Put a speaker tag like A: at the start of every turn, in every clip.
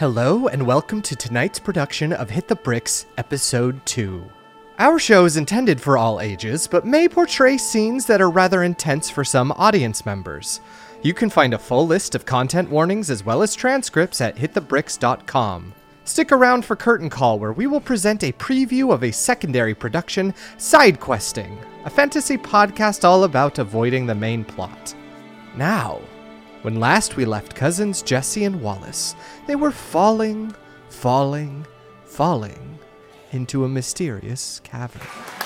A: Hello, and welcome to tonight's production of Hit the Bricks, Episode 2. Our show is intended for all ages, but may portray scenes that are rather intense for some audience members. You can find a full list of content warnings as well as transcripts at hitthebricks.com. Stick around for Curtain Call, where we will present a preview of a secondary production, Side Questing, a fantasy podcast all about avoiding the main plot. Now, when last we left cousins Jesse and Wallace, they were falling, falling, falling into a mysterious cavern.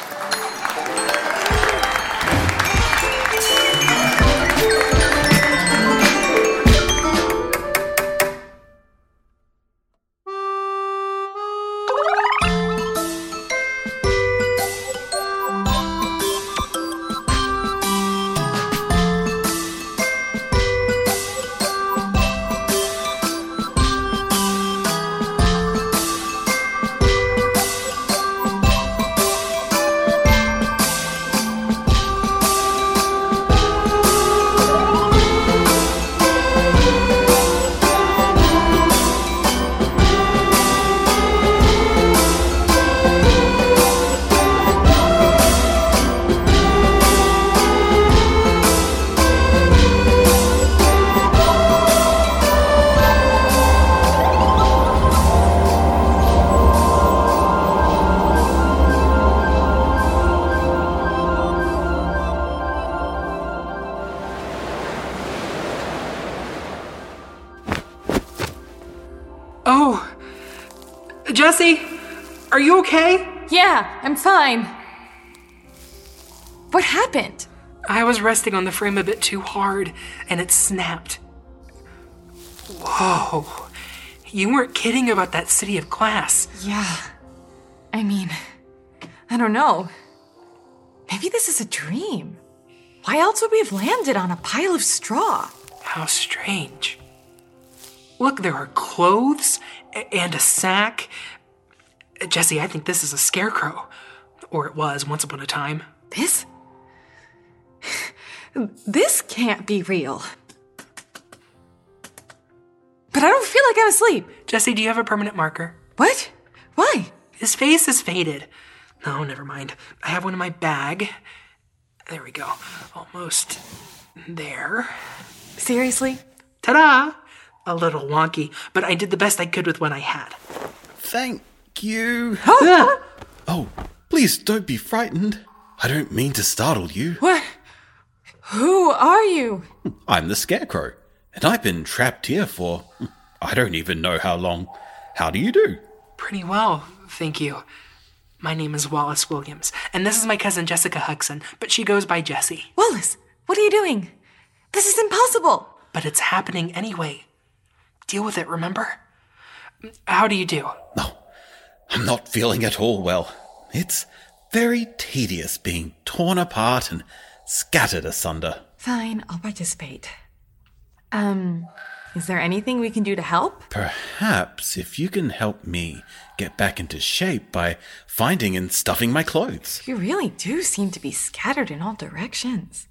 B: Resting on the frame a bit too hard and it snapped. Whoa, you weren't kidding about that city of glass.
C: Yeah. I mean, I don't know. Maybe this is a dream. Why else would we have landed on a pile of straw?
B: How strange. Look, there are clothes and a sack. Jesse, I think this is a scarecrow. Or it was once upon a time.
C: This? This can't be real. But I don't feel like I'm asleep.
B: Jesse, do you have a permanent marker?
C: What? Why?
B: His face is faded. No, never mind. I have one in my bag. There we go. Almost there.
C: Seriously?
B: Ta da! A little wonky, but I did the best I could with what I had.
D: Thank you.
B: Ah,
D: Oh, please don't be frightened. I don't mean to startle you.
C: What? Who are you?
D: I'm the Scarecrow, and I've been trapped here for I don't even know how long. How do you do?
B: Pretty well, thank you. My name is Wallace Williams, and this is my cousin Jessica Hudson, but she goes by Jessie.
C: Wallace, what are you doing? This is impossible.
B: But it's happening anyway. Deal with it, remember? How do you do?
D: No, I'm not feeling at all well. It's very tedious being torn apart and scattered asunder.
C: Fine, I'll participate. Um, is there anything we can do to help?
D: Perhaps if you can help me get back into shape by finding and stuffing my clothes.
C: You really do seem to be scattered in all directions.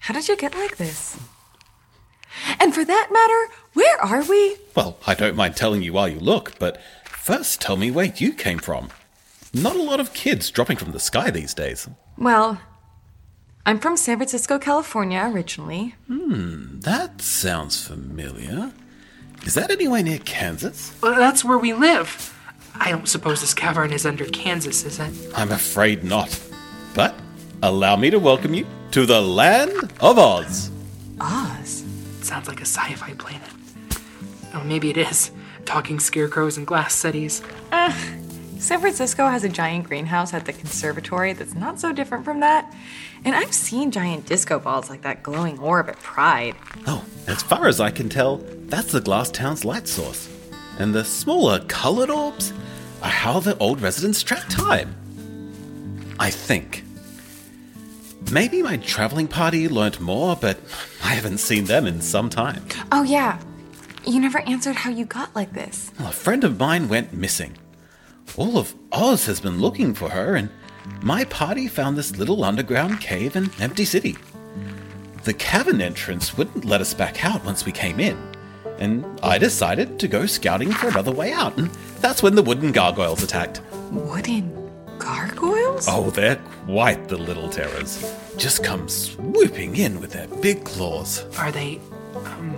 C: How did you get like this? And for that matter, where are we?
D: Well, I don't mind telling you while you look, but first tell me where you came from. Not a lot of kids dropping from the sky these days.
C: Well, I'm from San Francisco, California originally.
D: Hmm, that sounds familiar. Is that anywhere near Kansas?
B: Well, that's where we live. I don't suppose this cavern is under Kansas, is it?
D: I'm afraid not. But allow me to welcome you to the land of Oz.
C: Oz.
B: Sounds like a sci fi planet. Oh, maybe it is. Talking scarecrows and glass cities.
C: San Francisco has a giant greenhouse at the conservatory that's not so different from that. And I've seen giant disco balls like that glowing orb at Pride.
D: Oh, as far as I can tell, that's the glass town's light source. And the smaller colored orbs are how the old residents track time. I think. Maybe my traveling party learnt more, but I haven't seen them in some time.
C: Oh, yeah. You never answered how you got like this.
D: Well, a friend of mine went missing. All of Oz has been looking for her, and my party found this little underground cave in Empty City. The cavern entrance wouldn't let us back out once we came in, And I decided to go scouting for another way out, and that's when the wooden gargoyles attacked.
C: Wooden gargoyles?
D: Oh, they're quite the little terrors. Just come swooping in with their big claws.
B: Are they. Um.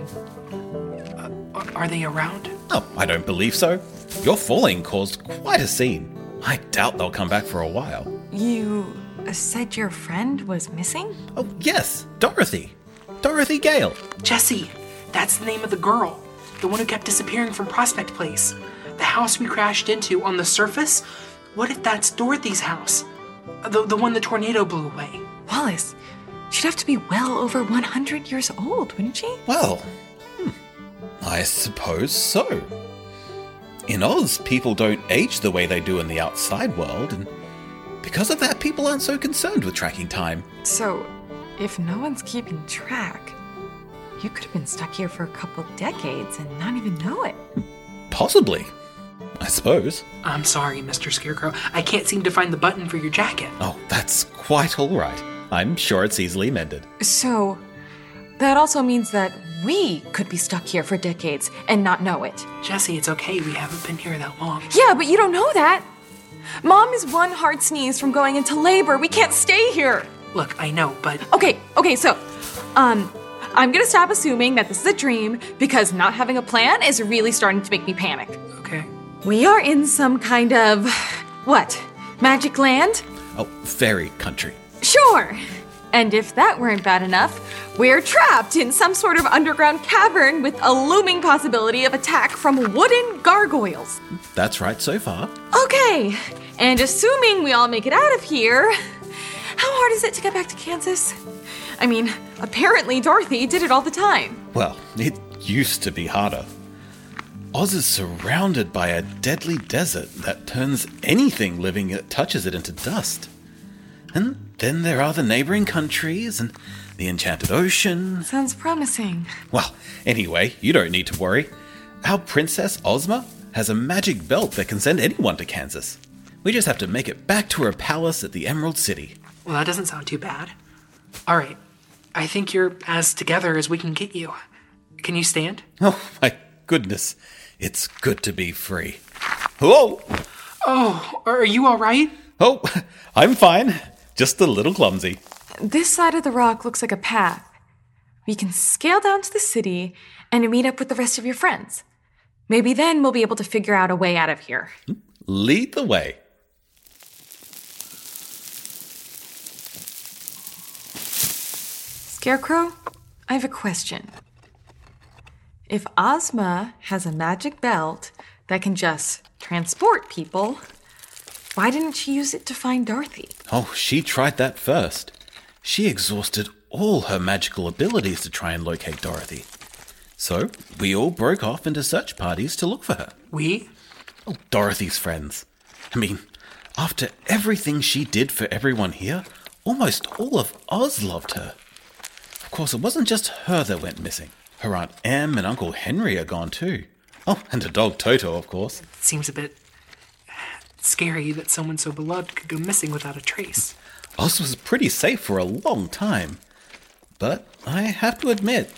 B: uh, are they around?
D: Oh, I don't believe so. Your falling caused quite a scene. I doubt they'll come back for a while.
C: You said your friend was missing?
D: Oh, yes, Dorothy. Dorothy Gale.
B: Jesse, that's the name of the girl. The one who kept disappearing from Prospect Place. The house we crashed into on the surface? What if that's Dorothy's house? The, the one the tornado blew away.
C: Wallace, she'd have to be well over 100 years old, wouldn't she?
D: Well, hmm, I suppose so. In Oz, people don't age the way they do in the outside world, and because of that, people aren't so concerned with tracking time.
C: So, if no one's keeping track, you could have been stuck here for a couple decades and not even know it.
D: Possibly. I suppose.
B: I'm sorry, Mr. Scarecrow. I can't seem to find the button for your jacket.
D: Oh, that's quite all right. I'm sure it's easily mended.
C: So, that also means that we could be stuck here for decades and not know it.
B: Jesse, it's okay. We haven't been here that long.
C: Yeah, but you don't know that. Mom is one hard sneeze from going into labor. We can't stay here.
B: Look, I know, but
C: Okay, okay, so, um, I'm gonna stop assuming that this is a dream because not having a plan is really starting to make me panic.
B: okay.
C: We are in some kind of. what? Magic land?
D: Oh, fairy country.
C: Sure. And if that weren't bad enough, we're trapped in some sort of underground cavern with a looming possibility of attack from wooden gargoyles.
D: That's right so far.
C: Okay, and assuming we all make it out of here, how hard is it to get back to Kansas? I mean, apparently Dorothy did it all the time.
D: Well, it used to be harder. Oz is surrounded by a deadly desert that turns anything living that touches it into dust. And then there are the neighboring countries and the enchanted ocean.
C: Sounds promising.
D: Well, anyway, you don't need to worry. Our Princess Ozma has a magic belt that can send anyone to Kansas. We just have to make it back to her palace at the Emerald City.
B: Well, that doesn't sound too bad. All right. I think you're as together as we can get you. Can you stand?
D: Oh my goodness, it's good to be free. Whoa!
B: Oh, are you all right?
D: Oh, I'm fine. Just a little clumsy.
C: This side of the rock looks like a path. We can scale down to the city and meet up with the rest of your friends. Maybe then we'll be able to figure out a way out of here.
D: Lead the way.
C: Scarecrow, I have a question. If Ozma has a magic belt that can just transport people, why didn't she use it to find Dorothy?
D: Oh, she tried that first. She exhausted all her magical abilities to try and locate Dorothy. So, we all broke off into search parties to look for her.
B: We?
D: Oh, Dorothy's friends. I mean, after everything she did for everyone here, almost all of Oz loved her. Of course, it wasn't just her that went missing. Her Aunt Em and Uncle Henry are gone too. Oh, and her dog Toto, of course.
B: It seems a bit scary that someone so beloved could go missing without a trace.
D: Oz was pretty safe for a long time. But I have to admit,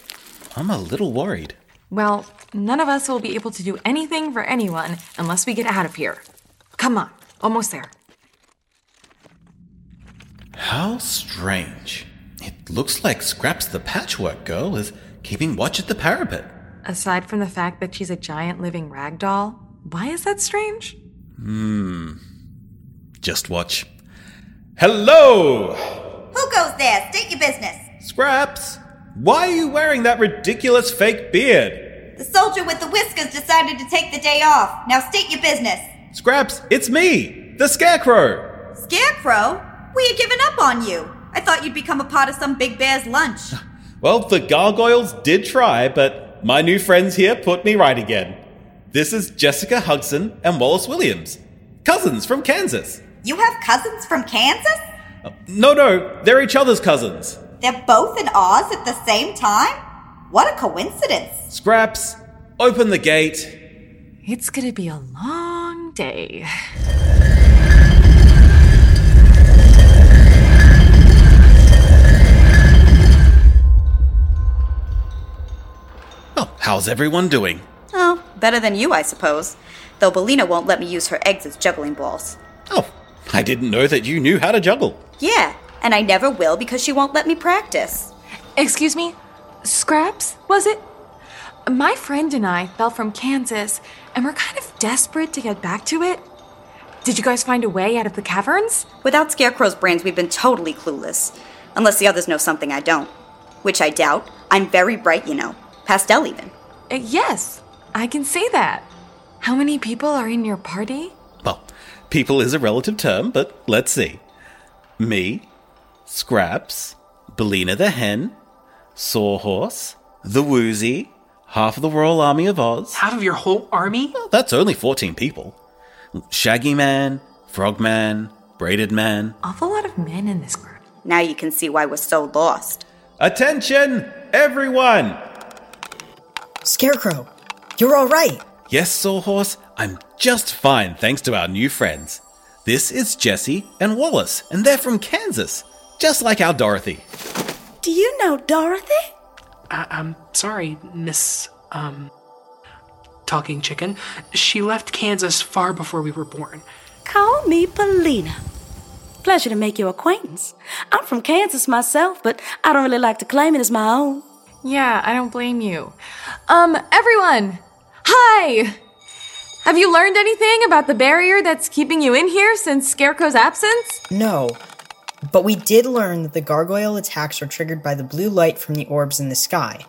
D: I'm a little worried.
C: Well, none of us will be able to do anything for anyone unless we get out of here. Come on, almost there.
D: How strange. It looks like Scraps the patchwork girl is keeping watch at the parapet.
C: Aside from the fact that she's a giant living rag doll, why is that strange? Hmm.
D: Just watch. Hello!
E: Who goes there? State your business.
D: Scraps! Why are you wearing that ridiculous fake beard?
E: The soldier with the whiskers decided to take the day off. Now state your business.
D: Scraps, it's me, the Scarecrow!
E: Scarecrow? We had given up on you. I thought you'd become a part of some big bear's lunch.
D: Well, the gargoyles did try, but my new friends here put me right again. This is Jessica Hudson and Wallace Williams, cousins from Kansas.
E: You have cousins from Kansas?
D: Uh, no, no, they're each other's cousins.
E: They're both in Oz at the same time? What a coincidence.
D: Scraps, open the gate.
C: It's gonna be a long day.
D: Oh, How's everyone doing?
E: Better than you, I suppose. Though Billina won't let me use her eggs as juggling balls.
D: Oh, I didn't know that you knew how to juggle.
E: Yeah, and I never will because she won't let me practice.
C: Excuse me? Scraps, was it? My friend and I fell from Kansas, and we're kind of desperate to get back to it. Did you guys find a way out of the caverns?
E: Without Scarecrow's brains, we've been totally clueless. Unless the others know something I don't. Which I doubt. I'm very bright, you know. Pastel, even.
C: Uh, yes, I can see that. How many people are in your party?
D: Well, people is a relative term, but let's see. Me, Scraps, Billina the Hen, Sawhorse, the Woozy, half of the Royal Army of Oz.
B: Half of your whole army?
D: Well, that's only 14 people. Shaggy Man, Frogman, Braided Man.
C: Awful lot of men in this group.
E: Now you can see why we're so lost.
D: Attention, everyone!
F: Scarecrow, you're all right.
D: Yes, Sawhorse, I'm just fine thanks to our new friends. This is Jesse and Wallace, and they're from Kansas, just like our Dorothy.
F: Do you know Dorothy?
B: I- I'm sorry, Miss, um, Talking Chicken. She left Kansas far before we were born.
G: Call me Billina. Pleasure to make your acquaintance. I'm from Kansas myself, but I don't really like to claim it as my own.
C: Yeah, I don't blame you. Um, everyone! Hi! Have you learned anything about the barrier that's keeping you in here since Scarecrow's absence?
F: No. But we did learn that the gargoyle attacks are triggered by the blue light from the orbs in the sky.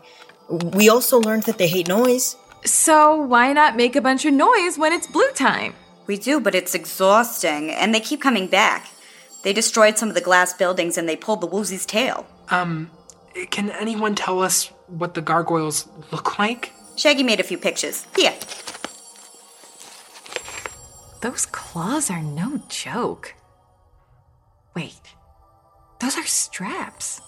F: We also learned that they hate noise.
C: So why not make a bunch of noise when it's blue time?
E: We do, but it's exhausting, and they keep coming back. They destroyed some of the glass buildings and they pulled the Woozy's tail.
B: Um, can anyone tell us what the gargoyles look like?
E: Shaggy made a few pictures. Here.
C: Those claws are no joke. Wait, those are straps.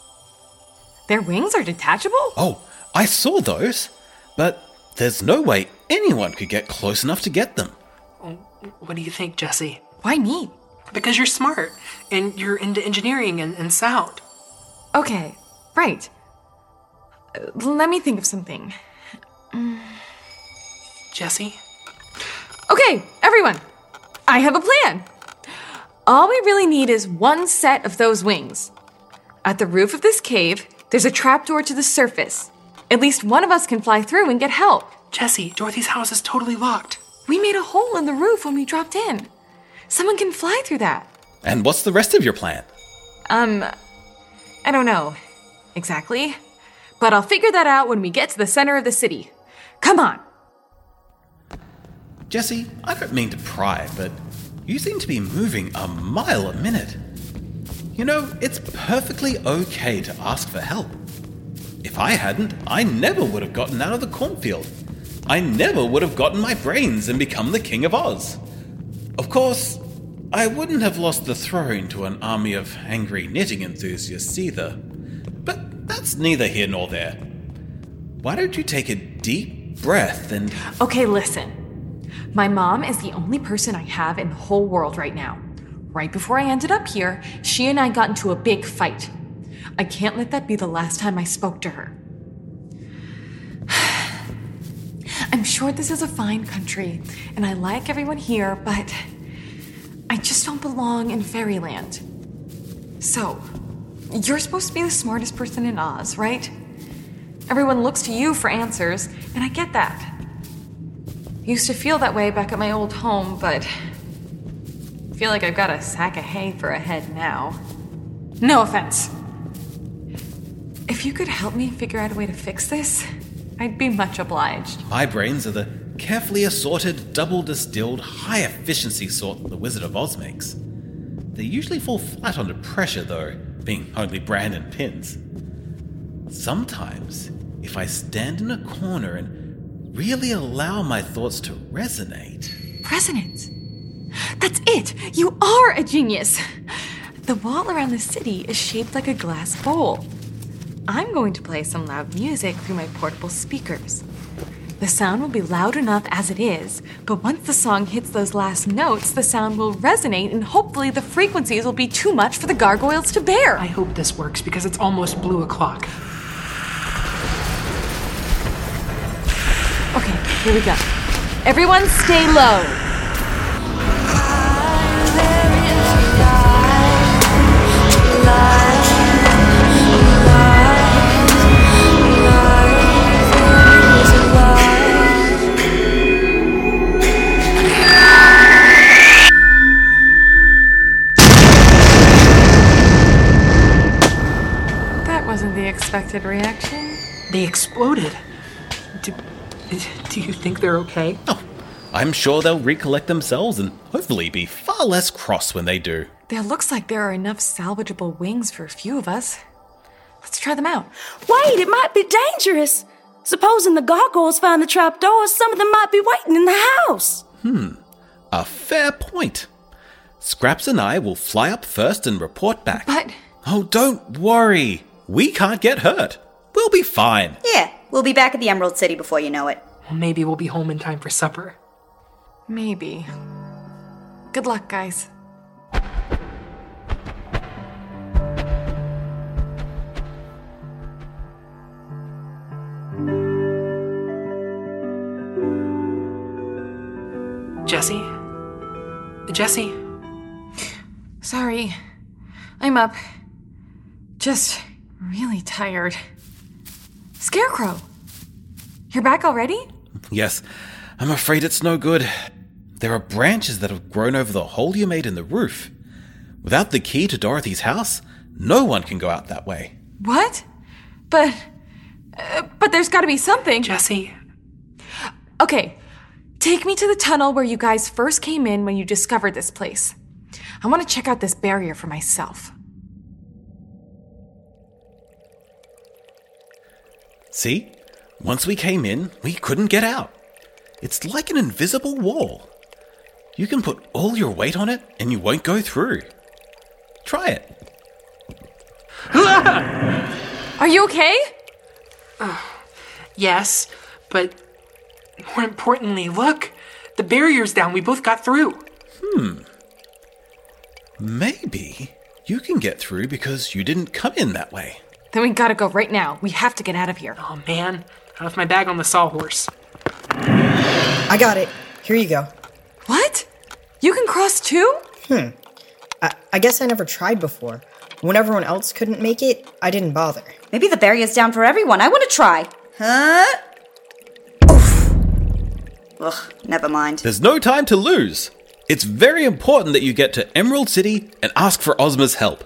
C: Their wings are detachable?
D: Oh, I saw those, but there's no way anyone could get close enough to get them.
B: What do you think, Jesse?
C: Why me?
B: Because you're smart and you're into engineering and, and sound.
C: Okay, right. Uh, let me think of something.
B: Jesse?
C: Okay, everyone, I have a plan. All we really need is one set of those wings. At the roof of this cave, there's a trapdoor to the surface. At least one of us can fly through and get help.
B: Jesse, Dorothy's house is totally locked.
C: We made a hole in the roof when we dropped in. Someone can fly through that.
D: And what's the rest of your plan?
C: Um, I don't know exactly, but I'll figure that out when we get to the center of the city. Come on.
D: Jesse, I don't mean to pry, but you seem to be moving a mile a minute. You know, it's perfectly okay to ask for help. If I hadn't, I never would have gotten out of the cornfield. I never would have gotten my brains and become the King of Oz. Of course, I wouldn't have lost the throne to an army of angry knitting enthusiasts either. But that's neither here nor there. Why don't you take a deep breath and.
C: Okay, listen. My mom is the only person I have in the whole world right now. Right before I ended up here, she and I got into a big fight. I can't let that be the last time I spoke to her. I'm sure this is a fine country, and I like everyone here, but I just don't belong in fairyland. So, you're supposed to be the smartest person in Oz, right? Everyone looks to you for answers, and I get that. Used to feel that way back at my old home, but I feel like I've got a sack of hay for a head now. No offense. If you could help me figure out a way to fix this, I'd be much obliged.
D: My brains are the carefully assorted, double distilled, high efficiency sort that the Wizard of Oz makes. They usually fall flat under pressure, though, being only bran and pins. Sometimes, if I stand in a corner and really allow my thoughts to resonate,
C: Resonance. That's it! You are a genius! The wall around the city is shaped like a glass bowl. I'm going to play some loud music through my portable speakers. The sound will be loud enough as it is, but once the song hits those last notes, the sound will resonate and hopefully the frequencies will be too much for the gargoyles to bear.
B: I hope this works because it's almost blue o'clock.
C: Okay, here we go. Everyone stay low. That wasn't the expected reaction.
B: They exploded. Do, do you think they're okay?
D: Oh, I'm sure they'll recollect themselves and hopefully be far less cross when they do.
C: There looks like there are enough salvageable wings for a few of us. Let's try them out.
G: Wait, it might be dangerous. Supposing the gargoyles find the trap doors, some of them might be waiting in the house.
D: Hmm, a fair point. Scraps and I will fly up first and report back.
C: But
D: Oh, don't worry. We can't get hurt. We'll be fine.
E: Yeah, we'll be back at the Emerald City before you know it.
B: Well, maybe we'll be home in time for supper.
C: maybe. Good luck, guys.
B: Jesse? Jesse?
C: Sorry. I'm up. Just really tired. Scarecrow! You're back already?
D: Yes, I'm afraid it's no good. There are branches that have grown over the hole you made in the roof. Without the key to Dorothy's house, no one can go out that way.
C: What? But. Uh, but there's gotta be something.
B: Jesse?
C: Okay, take me to the tunnel where you guys first came in when you discovered this place. I want to check out this barrier for myself.
D: See? Once we came in, we couldn't get out. It's like an invisible wall. You can put all your weight on it and you won't go through. Try it.
C: Are you okay?
B: Yes, but more importantly, look. The barrier's down. We both got through. Hmm.
D: Maybe you can get through because you didn't come in that way.
C: Then we gotta go right now. We have to get out of here.
B: Oh man, I left my bag on the sawhorse.
F: I got it. Here you go.
C: What? You can cross too? Hmm.
F: I, I guess I never tried before. When everyone else couldn't make it, I didn't bother.
E: Maybe the barrier's down for everyone. I want to try. Huh? Oof. Ugh, never mind.
D: There's no time to lose. It's very important that you get to Emerald City and ask for Ozma's help.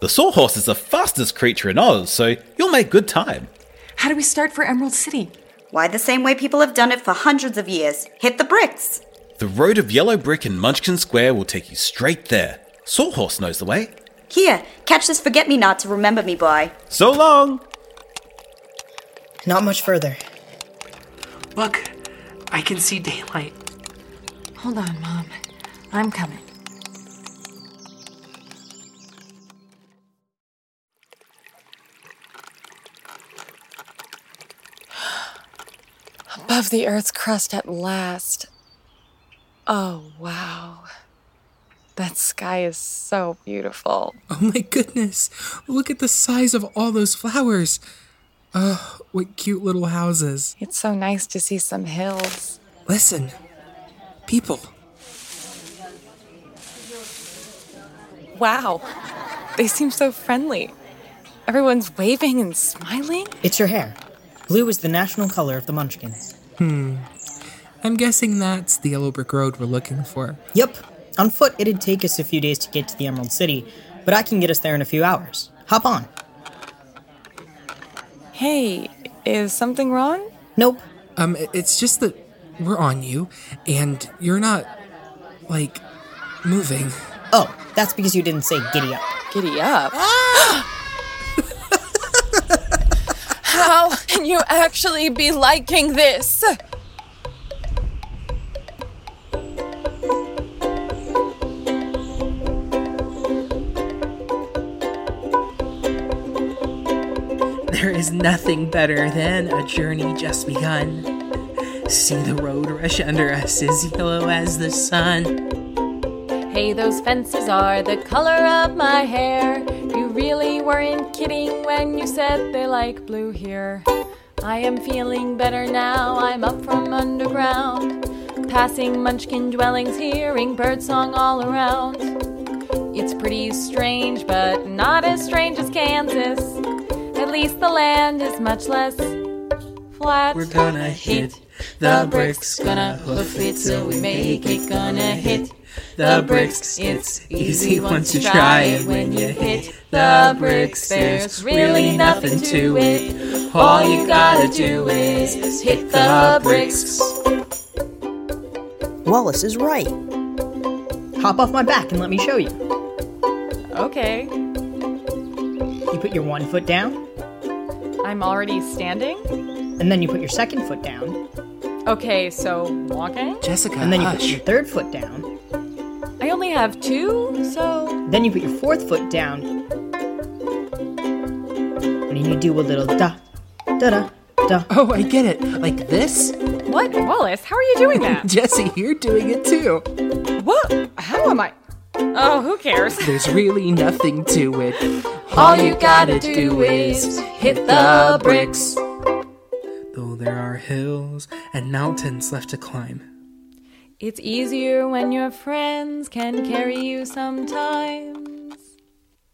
D: The Sawhorse is the fastest creature in Oz, so you'll make good time.
C: How do we start for Emerald City?
E: Why the same way people have done it for hundreds of years? Hit the bricks.
D: The road of yellow brick in Munchkin Square will take you straight there. Sawhorse knows the way.
E: Here, catch this forget me not to remember me by.
D: So long!
F: Not much further.
B: Look, I can see daylight.
C: Hold on, Mom. I'm coming. Above the Earth's crust at last. Oh, wow. That sky is so beautiful.
H: Oh my goodness. Look at the size of all those flowers. Oh, what cute little houses.
C: It's so nice to see some hills.
H: Listen. People.
C: Wow. They seem so friendly. Everyone's waving and smiling.
F: It's your hair. Blue is the national color of the Munchkins. Hmm.
H: I'm guessing that's the yellow brick road we're looking for.
F: Yep. On foot, it'd take us a few days to get to the Emerald City, but I can get us there in a few hours. Hop on.
C: Hey, is something wrong?
F: Nope.
H: Um, it's just that we're on you, and you're not, like, moving.
F: Oh, that's because you didn't say giddy up.
C: Giddy up. How can you actually be liking this?
I: There is nothing better than a journey just begun. See the road rush under us as yellow as the sun.
J: Hey, those fences are the color of my hair. You really weren't kidding when you said they like blue here. I am feeling better now. I'm up from underground. Passing munchkin dwellings, hearing birdsong all around. It's pretty strange, but not as strange as Kansas. At least the land is much less flat.
I: We're gonna hit the bricks, gonna hoof it till we make it, gonna hit the bricks. It's easy once you try it. When you hit the bricks, there's really nothing to it. All you gotta do is hit the bricks.
F: Wallace is right. Hop off my back and let me show you.
C: Okay.
F: You put your one foot down,
C: I'm already standing?
F: and then you put your second foot down,
C: Okay, so walking?
H: Jessica,
F: and then you put
H: hush.
F: your third foot down,
C: I only have two, so.
F: then you put your fourth foot down, and then you do a little da, da da, da.
H: Oh, I get it. Like this?
C: What? Wallace, how are you doing that?
H: Jesse, you're doing it too.
C: what? How am I? Oh, who cares?
H: There's really nothing to it.
J: All you gotta do is hit the bricks.
H: Though there are hills and mountains left to climb.
J: It's easier when your friends can carry you sometimes.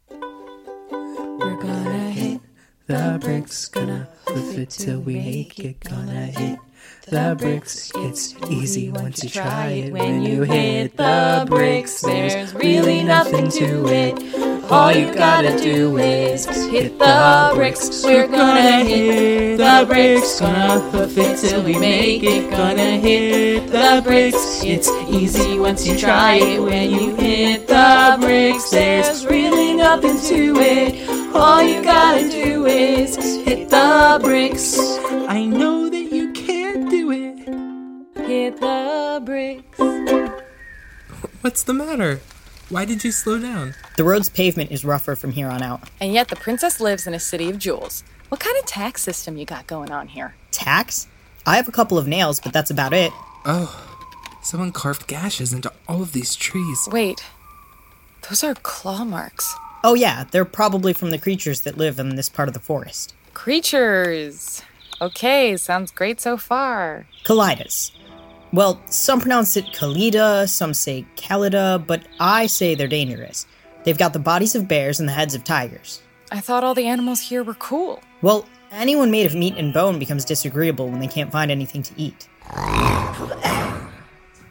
J: We're gonna hit
H: The bricks, gonna hoof it till we make it, gonna hit the bricks. It's easy once you try it. When you hit the bricks, there's really nothing to it. All you gotta do is hit the bricks. We're gonna hit the bricks, gonna hoof it till we make it, gonna hit the bricks. It's easy once you try it. When you hit the bricks, there's really nothing to it. All you gotta do is hit the bricks. I know that What's the matter? Why did you slow down?
F: The road's pavement is rougher from here on out.
C: And yet the princess lives in a city of jewels. What kind of tax system you got going on here?
F: Tax? I have a couple of nails, but that's about it.
H: Oh, someone carved gashes into all of these trees.
C: Wait, those are claw marks.
F: Oh, yeah, they're probably from the creatures that live in this part of the forest.
C: Creatures. Okay, sounds great so far.
F: Kalidahs. Well, some pronounce it Kalida, some say Kalida, but I say they're dangerous. They've got the bodies of bears and the heads of tigers.
C: I thought all the animals here were cool.
F: Well, anyone made of meat and bone becomes disagreeable when they can't find anything to eat.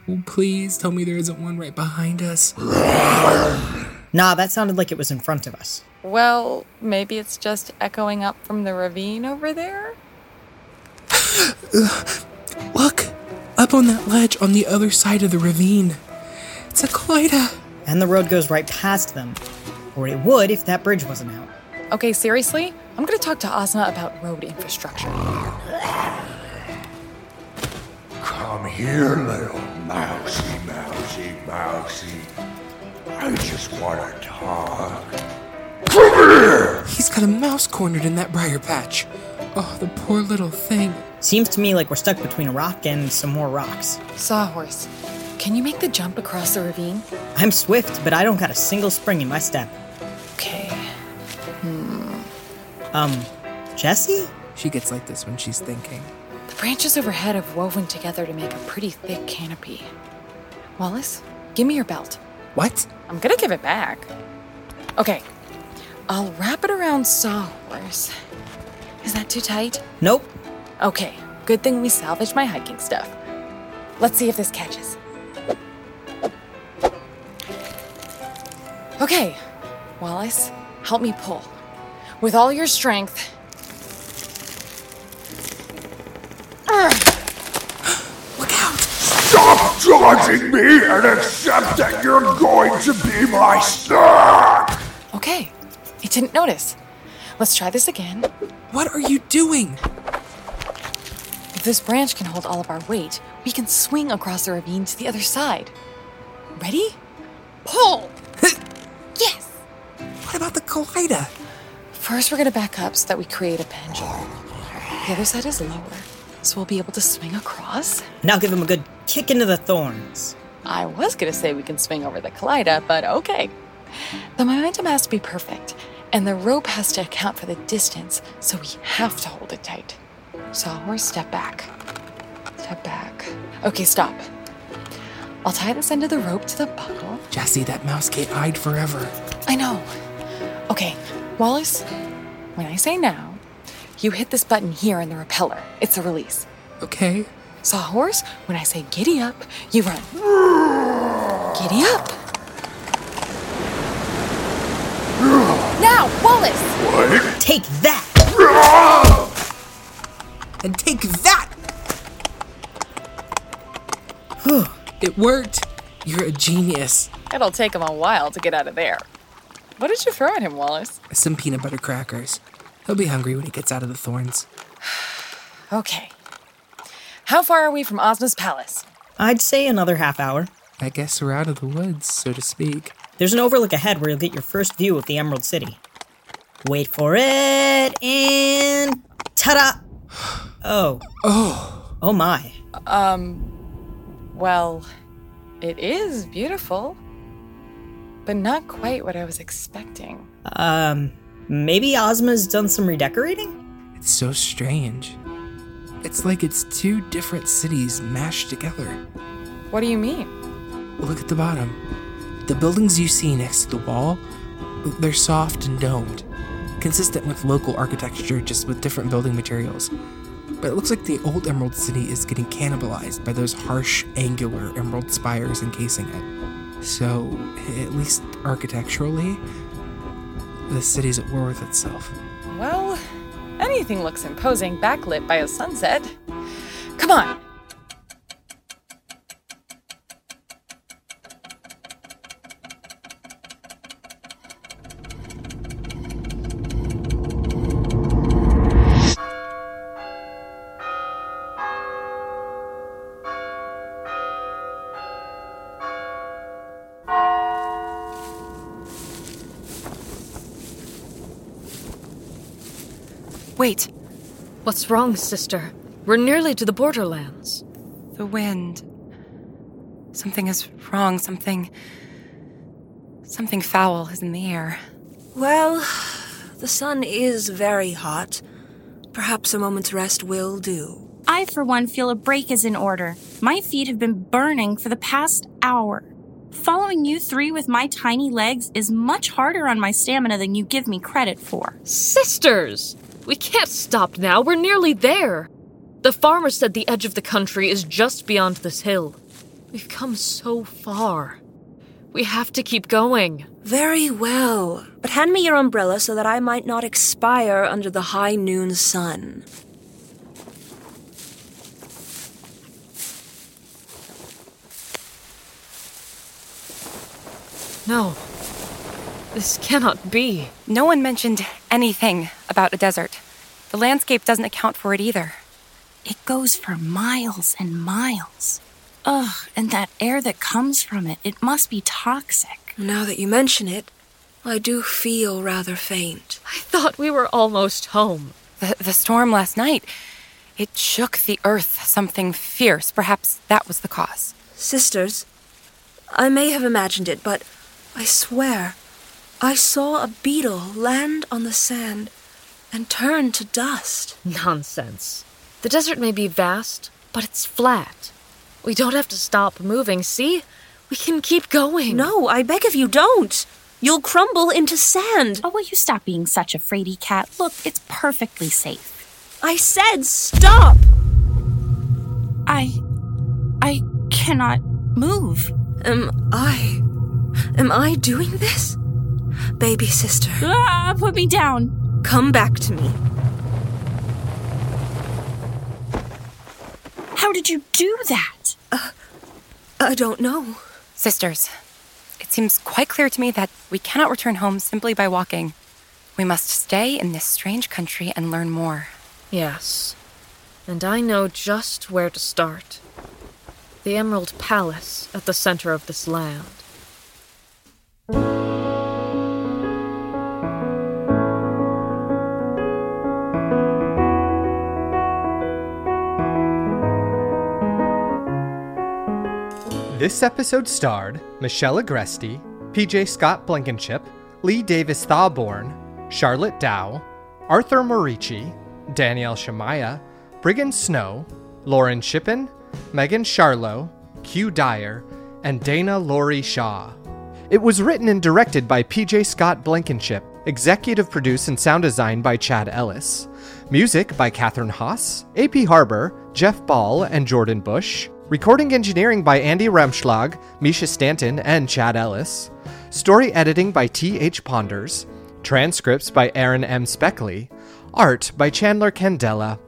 H: Oh, please tell me there isn't one right behind us.
F: Nah, that sounded like it was in front of us.
C: Well, maybe it's just echoing up from the ravine over there?
H: Look! Up on that ledge on the other side of the ravine. It's a Clyda.
F: And the road goes right past them. Or it would if that bridge wasn't out.
C: Okay, seriously? I'm gonna talk to Ozma about road infrastructure.
K: Come here, little mousy, mousy, mousy. I just want to talk. Come here!
H: He's got a mouse cornered in that briar patch. Oh, the poor little thing.
F: Seems to me like we're stuck between a rock and some more rocks.
C: Sawhorse, can you make the jump across the ravine?
F: I'm swift, but I don't got a single spring in my step.
C: Okay. Hmm.
F: Um, Jesse?
H: She gets like this when she's thinking.
C: The branches overhead have woven together to make a pretty thick canopy. Wallace, give me your belt.
H: What?
C: I'm gonna give it back. Okay, I'll wrap it around Sawhorse. Is that too tight?
F: Nope.
C: Okay, good thing we salvaged my hiking stuff. Let's see if this catches. Okay, Wallace, help me pull. With all your strength. Look out!
K: Stop judging me and accept that you're going to be my snack!
C: Okay, it didn't notice. Let's try this again.
H: What are you doing?
C: If this branch can hold all of our weight, we can swing across the ravine to the other side. Ready? Pull! yes!
H: What about the Clyda?
C: First, we're gonna back up so that we create a pendulum. The other side is lower, so we'll be able to swing across.
F: Now give him a good kick into the thorns.
C: I was gonna say we can swing over the Kaleida, but okay. The momentum has to be perfect, and the rope has to account for the distance, so we have to hold it tight.
J: Sawhorse, step back. Step back. Okay, stop. I'll tie this end of the rope to the buckle.
H: Jesse, that mouse can't hide forever.
J: I know. Okay, Wallace, when I say now, you hit this button here in the repeller. It's a release.
H: Okay.
J: Sawhorse, when I say giddy up, you run. Giddy up. Now, Wallace!
F: Take that! Ah!
H: And take that! Whew, it worked. You're a genius.
J: It'll take him a while to get out of there. What did you throw at him, Wallace?
H: Some peanut butter crackers. He'll be hungry when he gets out of the thorns.
J: Okay. How far are we from Ozma's palace?
F: I'd say another half hour.
H: I guess we're out of the woods, so to speak.
F: There's an overlook ahead where you'll get your first view of the Emerald City. Wait for it, and ta-da! Oh.
H: Oh.
F: Oh my.
J: Um, well, it is beautiful, but not quite what I was expecting.
F: Um, maybe Ozma's done some redecorating?
H: It's so strange. It's like it's two different cities mashed together.
J: What do you mean?
H: Look at the bottom. The buildings you see next to the wall, they're soft and domed, consistent with local architecture, just with different building materials. But it looks like the old Emerald City is getting cannibalized by those harsh, angular emerald spires encasing it. So, at least architecturally, the city's at war with itself.
J: Well, anything looks imposing backlit by a sunset. Come on!
L: Wait. What's wrong, sister? We're nearly to the borderlands.
M: The wind. Something is wrong. Something. Something foul is in the air.
N: Well, the sun is very hot. Perhaps a moment's rest will do.
O: I, for one, feel a break is in order. My feet have been burning for the past hour. Following you three with my tiny legs is much harder on my stamina than you give me credit for.
L: Sisters! We can't stop now. We're nearly there. The farmer said the edge of the country is just beyond this hill. We've come so far. We have to keep going.
N: Very well. But hand me your umbrella so that I might not expire under the high noon sun.
L: No. This cannot be.
M: No one mentioned anything about a desert. The landscape doesn't account for it either.
O: It goes for miles and miles. Ugh, and that air that comes from it, it must be toxic.
N: Now that you mention it, I do feel rather faint.
L: I thought we were almost home.
M: The, the storm last night, it shook the earth something fierce. Perhaps that was the cause.
N: Sisters, I may have imagined it, but I swear I saw a beetle land on the sand and turn to dust.
L: Nonsense. The desert may be vast, but it's flat. We don't have to stop moving, see? We can keep going.
N: No, I beg of you, don't. You'll crumble into sand.
O: Oh, will you stop being such a fraidy cat? Look, it's perfectly safe.
N: I said stop!
O: I. I cannot move.
N: Am I. Am I doing this? Baby sister.
O: Ah, put me down.
N: Come back to me.
O: How did you do that?
N: Uh, I don't know.
M: Sisters, it seems quite clear to me that we cannot return home simply by walking. We must stay in this strange country and learn more.
L: Yes. And I know just where to start. The Emerald Palace at the center of this land.
A: This episode starred Michelle Agresti, PJ Scott Blankenship, Lee Davis Thawborn, Charlotte Dow, Arthur Morici, Danielle Shamaya, Briggon Snow, Lauren Shippen, Megan Charlo, Q Dyer, and Dana Laurie Shaw. It was written and directed by PJ Scott Blankenship, executive produced and sound designed by Chad Ellis. Music by Catherine Haas, AP Harbor, Jeff Ball, and Jordan Bush. Recording engineering by Andy Remschlag, Misha Stanton, and Chad Ellis. Story editing by T.H. Ponders. Transcripts by Aaron M. Speckley. Art by Chandler Candela.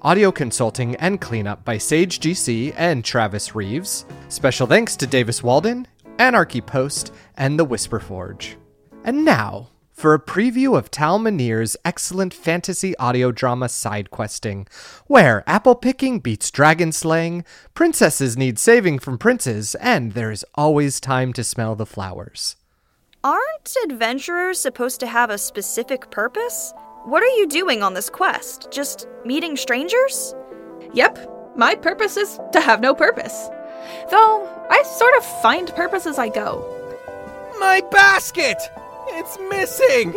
A: Audio consulting and cleanup by Sage GC and Travis Reeves. Special thanks to Davis Walden, Anarchy Post, and The Whisper Forge. And now, for a preview of Tal Manier's excellent fantasy audio drama Side Questing, where apple picking beats dragon slaying, princesses need saving from princes, and there is always time to smell the flowers.
E: Aren't adventurers supposed to have a specific purpose? What are you doing on this quest? Just meeting strangers?
P: Yep, my purpose is to have no purpose. Though, I sort of find purpose as I go.
Q: My basket! It's missing!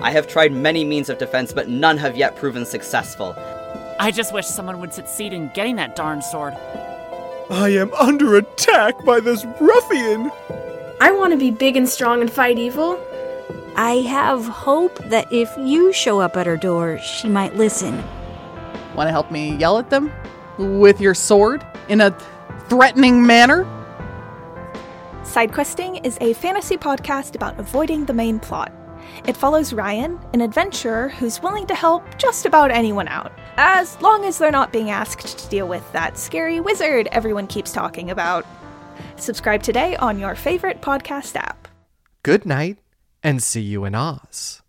R: I have tried many means of defense, but none have yet proven successful.
S: I just wish someone would succeed in getting that darn sword.
K: I am under attack by this ruffian!
T: I want to be big and strong and fight evil.
U: I have hope that if you show up at her door, she might listen.
I: Want to help me yell at them? With your sword? In a threatening manner?
P: Sidequesting is a fantasy podcast about avoiding the main plot. It follows Ryan, an adventurer who's willing to help just about anyone out, as long as they're not being asked to deal with that scary wizard everyone keeps talking about. Subscribe today on your favorite podcast app.
A: Good night, and see you in Oz.